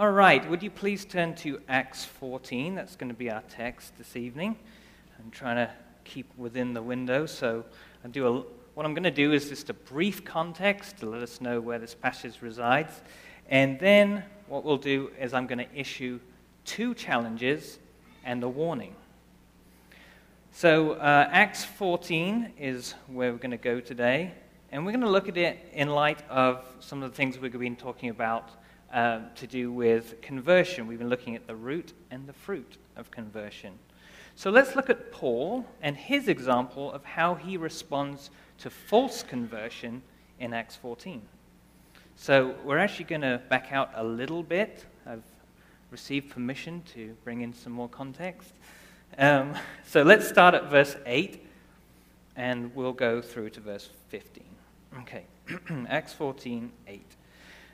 All right, would you please turn to Acts 14? That's going to be our text this evening. I'm trying to keep within the window, so I do a, what I'm going to do is just a brief context to let us know where this passage resides. And then what we'll do is I'm going to issue two challenges and a warning. So, uh, Acts 14 is where we're going to go today, and we're going to look at it in light of some of the things we've been talking about uh, to do with conversion. We've been looking at the root and the fruit of conversion. So, let's look at Paul and his example of how he responds to false conversion in Acts 14. So, we're actually going to back out a little bit. I've received permission to bring in some more context. Um, so let's start at verse 8 and we'll go through to verse 15. Okay, Acts 14 8.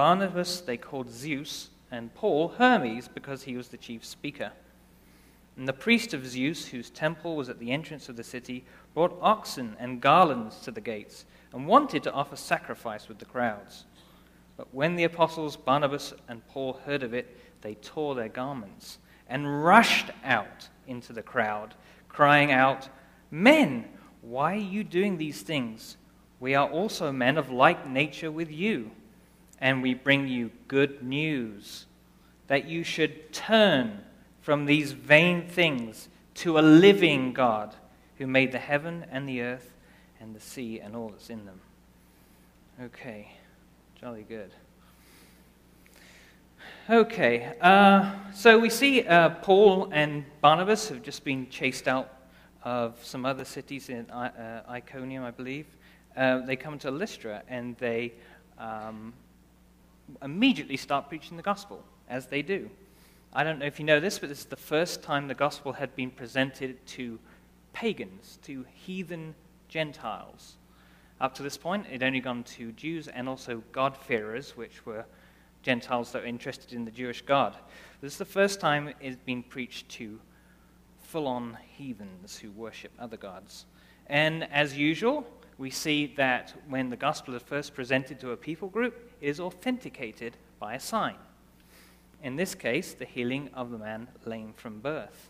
Barnabas they called Zeus, and Paul Hermes, because he was the chief speaker. And the priest of Zeus, whose temple was at the entrance of the city, brought oxen and garlands to the gates, and wanted to offer sacrifice with the crowds. But when the apostles Barnabas and Paul heard of it, they tore their garments and rushed out into the crowd, crying out, Men, why are you doing these things? We are also men of like nature with you, and we bring you good news that you should turn from these vain things to a living God who made the heaven and the earth and the sea and all that's in them. Okay, jolly good. Okay, uh, so we see uh, Paul and Barnabas have just been chased out of some other cities in uh, Iconium, I believe. Uh, they come to Lystra and they um, immediately start preaching the gospel, as they do. I don't know if you know this, but this is the first time the gospel had been presented to pagans, to heathen Gentiles. Up to this point, it had only gone to Jews and also God-fearers, which were Gentiles that were interested in the Jewish God. This is the first time it's been preached to full on heathens who worship other gods. And as usual, we see that when the gospel is first presented to a people group, it is authenticated by a sign. In this case, the healing of the man lame from birth.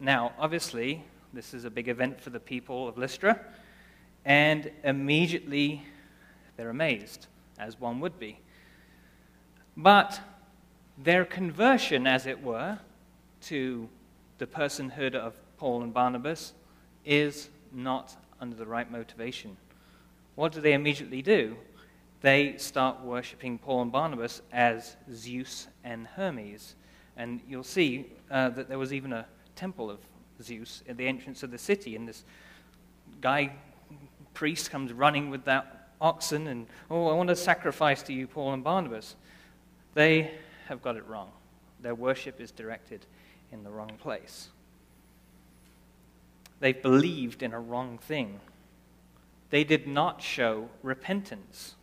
Now, obviously, this is a big event for the people of Lystra, and immediately they're amazed, as one would be. But their conversion, as it were, to the personhood of Paul and Barnabas is not under the right motivation. What do they immediately do? They start worshipping Paul and Barnabas as Zeus and Hermes. And you'll see uh, that there was even a temple of Zeus at the entrance of the city, and this guy, priest, comes running with that oxen and, oh, I want to sacrifice to you, Paul and Barnabas. They have got it wrong. Their worship is directed in the wrong place. They believed in a wrong thing. They did not show repentance.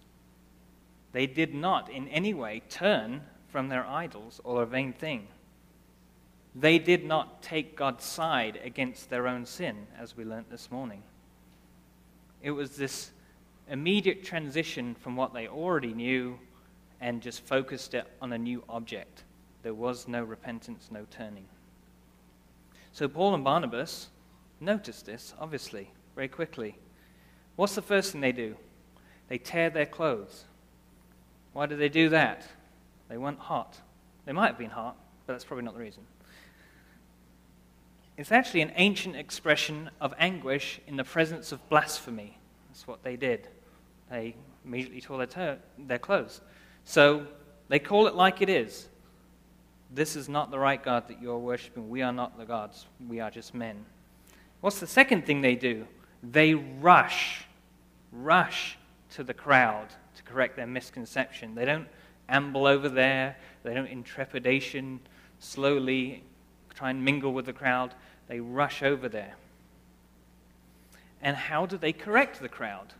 They did not in any way turn from their idols or a vain thing. They did not take God's side against their own sin, as we learnt this morning. It was this immediate transition from what they already knew and just focused it on a new object. There was no repentance, no turning. So Paul and Barnabas notice this, obviously, very quickly. What's the first thing they do? They tear their clothes. Why do they do that? They weren't hot. They might have been hot, but that's probably not the reason. It's actually an ancient expression of anguish in the presence of blasphemy. That's what they did. They immediately tore their, ter- their clothes. So they call it like it is. This is not the right God that you're worshiping. We are not the gods. We are just men. What's the second thing they do? They rush, rush to the crowd to correct their misconception. They don't amble over there. They don't, in trepidation, slowly try and mingle with the crowd. They rush over there. And how do they correct the crowd?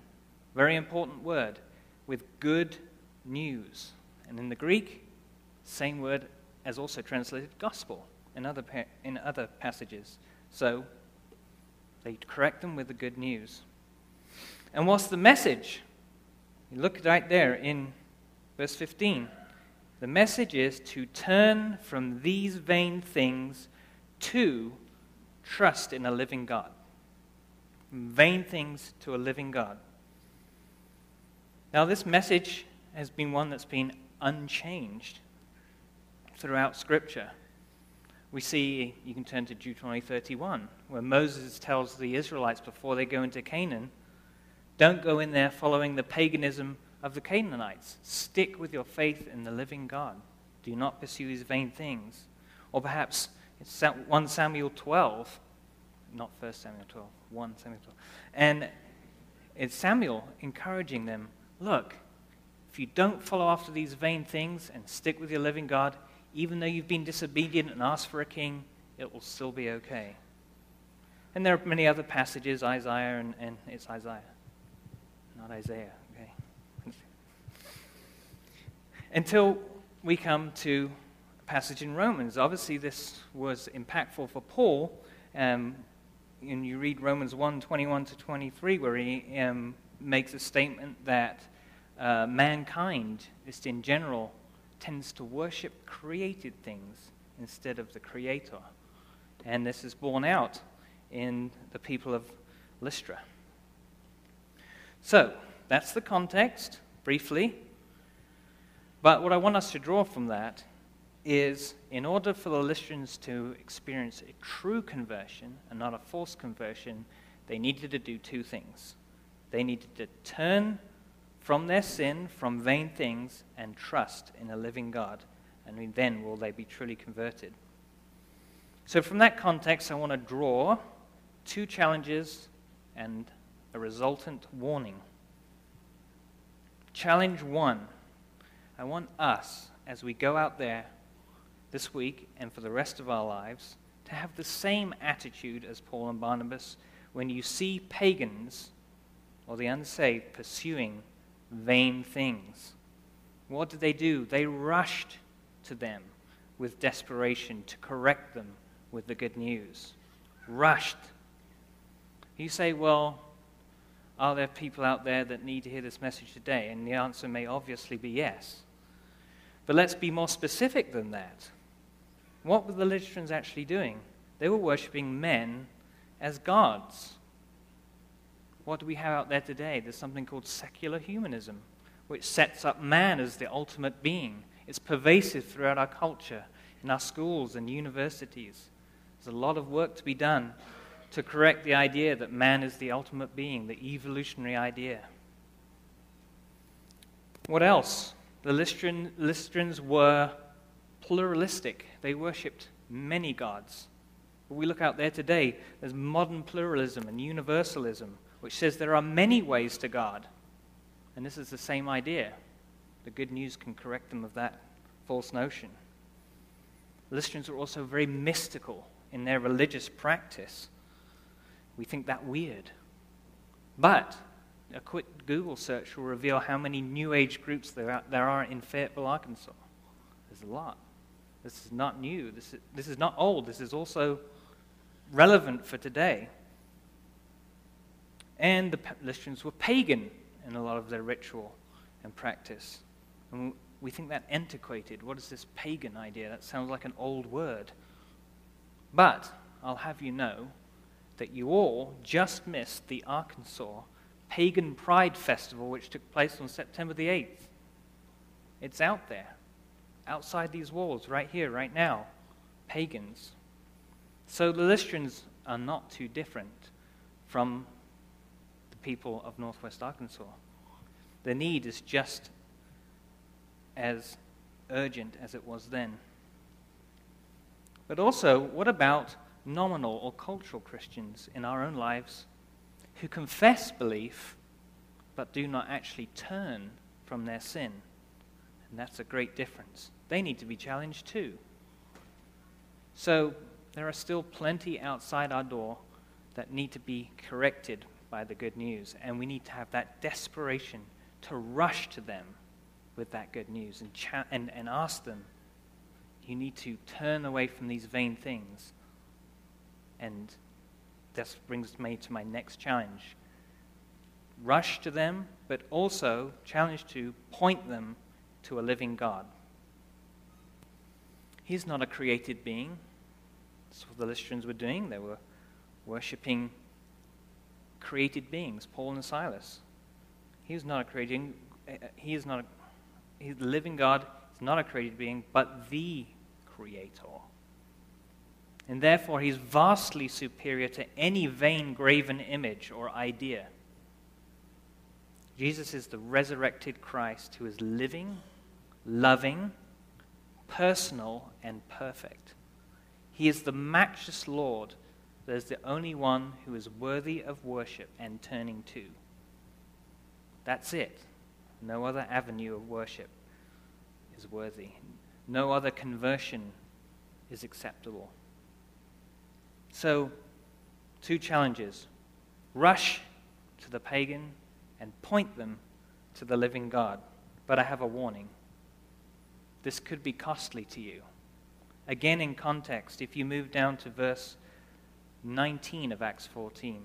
Very important word. With good news. And in the Greek, same word as also translated gospel in other, in other passages. So they correct them with the good news. And what's the message? You look right there in verse 15. The message is to turn from these vain things to trust in a living God. Vain things to a living God. Now, this message has been one that's been unchanged throughout Scripture. We see, you can turn to Deuteronomy 31, where Moses tells the Israelites before they go into Canaan, don't go in there following the paganism of the Canaanites. Stick with your faith in the living God. Do not pursue these vain things. Or perhaps it's 1 Samuel 12, not 1 Samuel 12, 1 Samuel 12. And it's Samuel encouraging them look, if you don't follow after these vain things and stick with your living God, even though you've been disobedient and asked for a king, it will still be okay. And there are many other passages, Isaiah, and, and it's Isaiah, not Isaiah, okay? Until we come to a passage in Romans. Obviously, this was impactful for Paul. Um, and you read Romans 1 21 to 23, where he um, makes a statement that uh, mankind, just in general, tends to worship created things instead of the Creator. And this is borne out in the people of Lystra. So, that's the context, briefly. But what I want us to draw from that is in order for the Lystrans to experience a true conversion and not a false conversion, they needed to do two things. They needed to turn from their sin, from vain things, and trust in a living God. And then will they be truly converted. So, from that context, I want to draw two challenges and a resultant warning. Challenge one I want us, as we go out there this week and for the rest of our lives, to have the same attitude as Paul and Barnabas when you see pagans or the unsaved pursuing vain things. What did they do? They rushed to them with desperation to correct them with the good news. Rushed. You say, well, are there people out there that need to hear this message today? And the answer may obviously be yes. But let's be more specific than that. What were the Lystrans actually doing? They were worshipping men as gods. What do we have out there today? There's something called secular humanism, which sets up man as the ultimate being. It's pervasive throughout our culture, in our schools and universities. There's a lot of work to be done to correct the idea that man is the ultimate being, the evolutionary idea. What else? The Lystran, were pluralistic, they worshipped many gods. we look out there today, there's modern pluralism and universalism which says there are many ways to God. And this is the same idea. The good news can correct them of that false notion. Lystrans are also very mystical in their religious practice. We think that weird. But a quick Google search will reveal how many New Age groups there are, there are in Fayetteville, Arkansas. There's a lot. This is not new. This is, this is not old. This is also relevant for today. And the Lystrans were pagan in a lot of their ritual and practice. And we think that antiquated. What is this pagan idea? That sounds like an old word. But I'll have you know that you all just missed the Arkansas Pagan Pride Festival, which took place on September the 8th. It's out there, outside these walls, right here, right now. Pagans. So the Lystrans are not too different from people of northwest Arkansas. The need is just as urgent as it was then. But also, what about nominal or cultural Christians in our own lives who confess belief but do not actually turn from their sin And that's a great difference. They need to be challenged too. So there are still plenty outside our door that need to be corrected by the good news. And we need to have that desperation to rush to them with that good news and, cha- and, and ask them, you need to turn away from these vain things. And this brings me to my next challenge. Rush to them, but also challenge to point them to a living God. He's not a created being. That's what the Lystrans were doing. They were worshipping created beings, Paul and Silas. He is not a created eh, eh, he is not a he's the living God, he's not a created being, but the creator. And therefore he's vastly superior to any vain graven image or idea. Jesus is the resurrected Christ who is living, loving, personal, and perfect. He is the matchless Lord that is the only one who is worthy of worship and turning to. That's it. No other avenue of worship is worthy. No other conversion is acceptable. So, two challenges rush to the pagan and point them to the living God. But I have a warning. This could be costly to you. Again, in context, if you move down to verse 19 of Acts 14,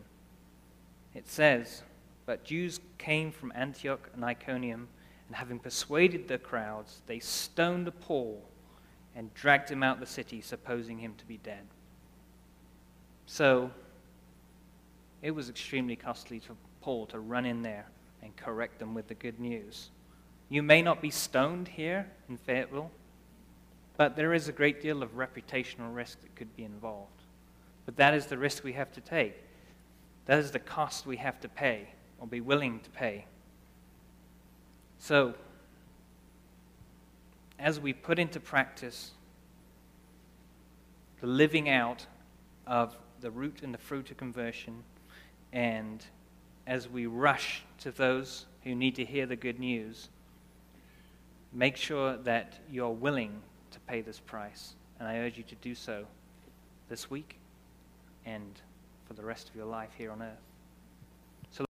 it says, But Jews came from Antioch and Iconium, and having persuaded the crowds, they stoned Paul and dragged him out of the city, supposing him to be dead. So, it was extremely costly for Paul to run in there and correct them with the good news. You may not be stoned here in Fayetteville, but there is a great deal of reputational risk that could be involved. But that is the risk we have to take. That is the cost we have to pay or be willing to pay. So, as we put into practice the living out of the root and the fruit of conversion, and as we rush to those who need to hear the good news, make sure that you're willing to pay this price. And I urge you to do so this week and for the rest of your life here on earth.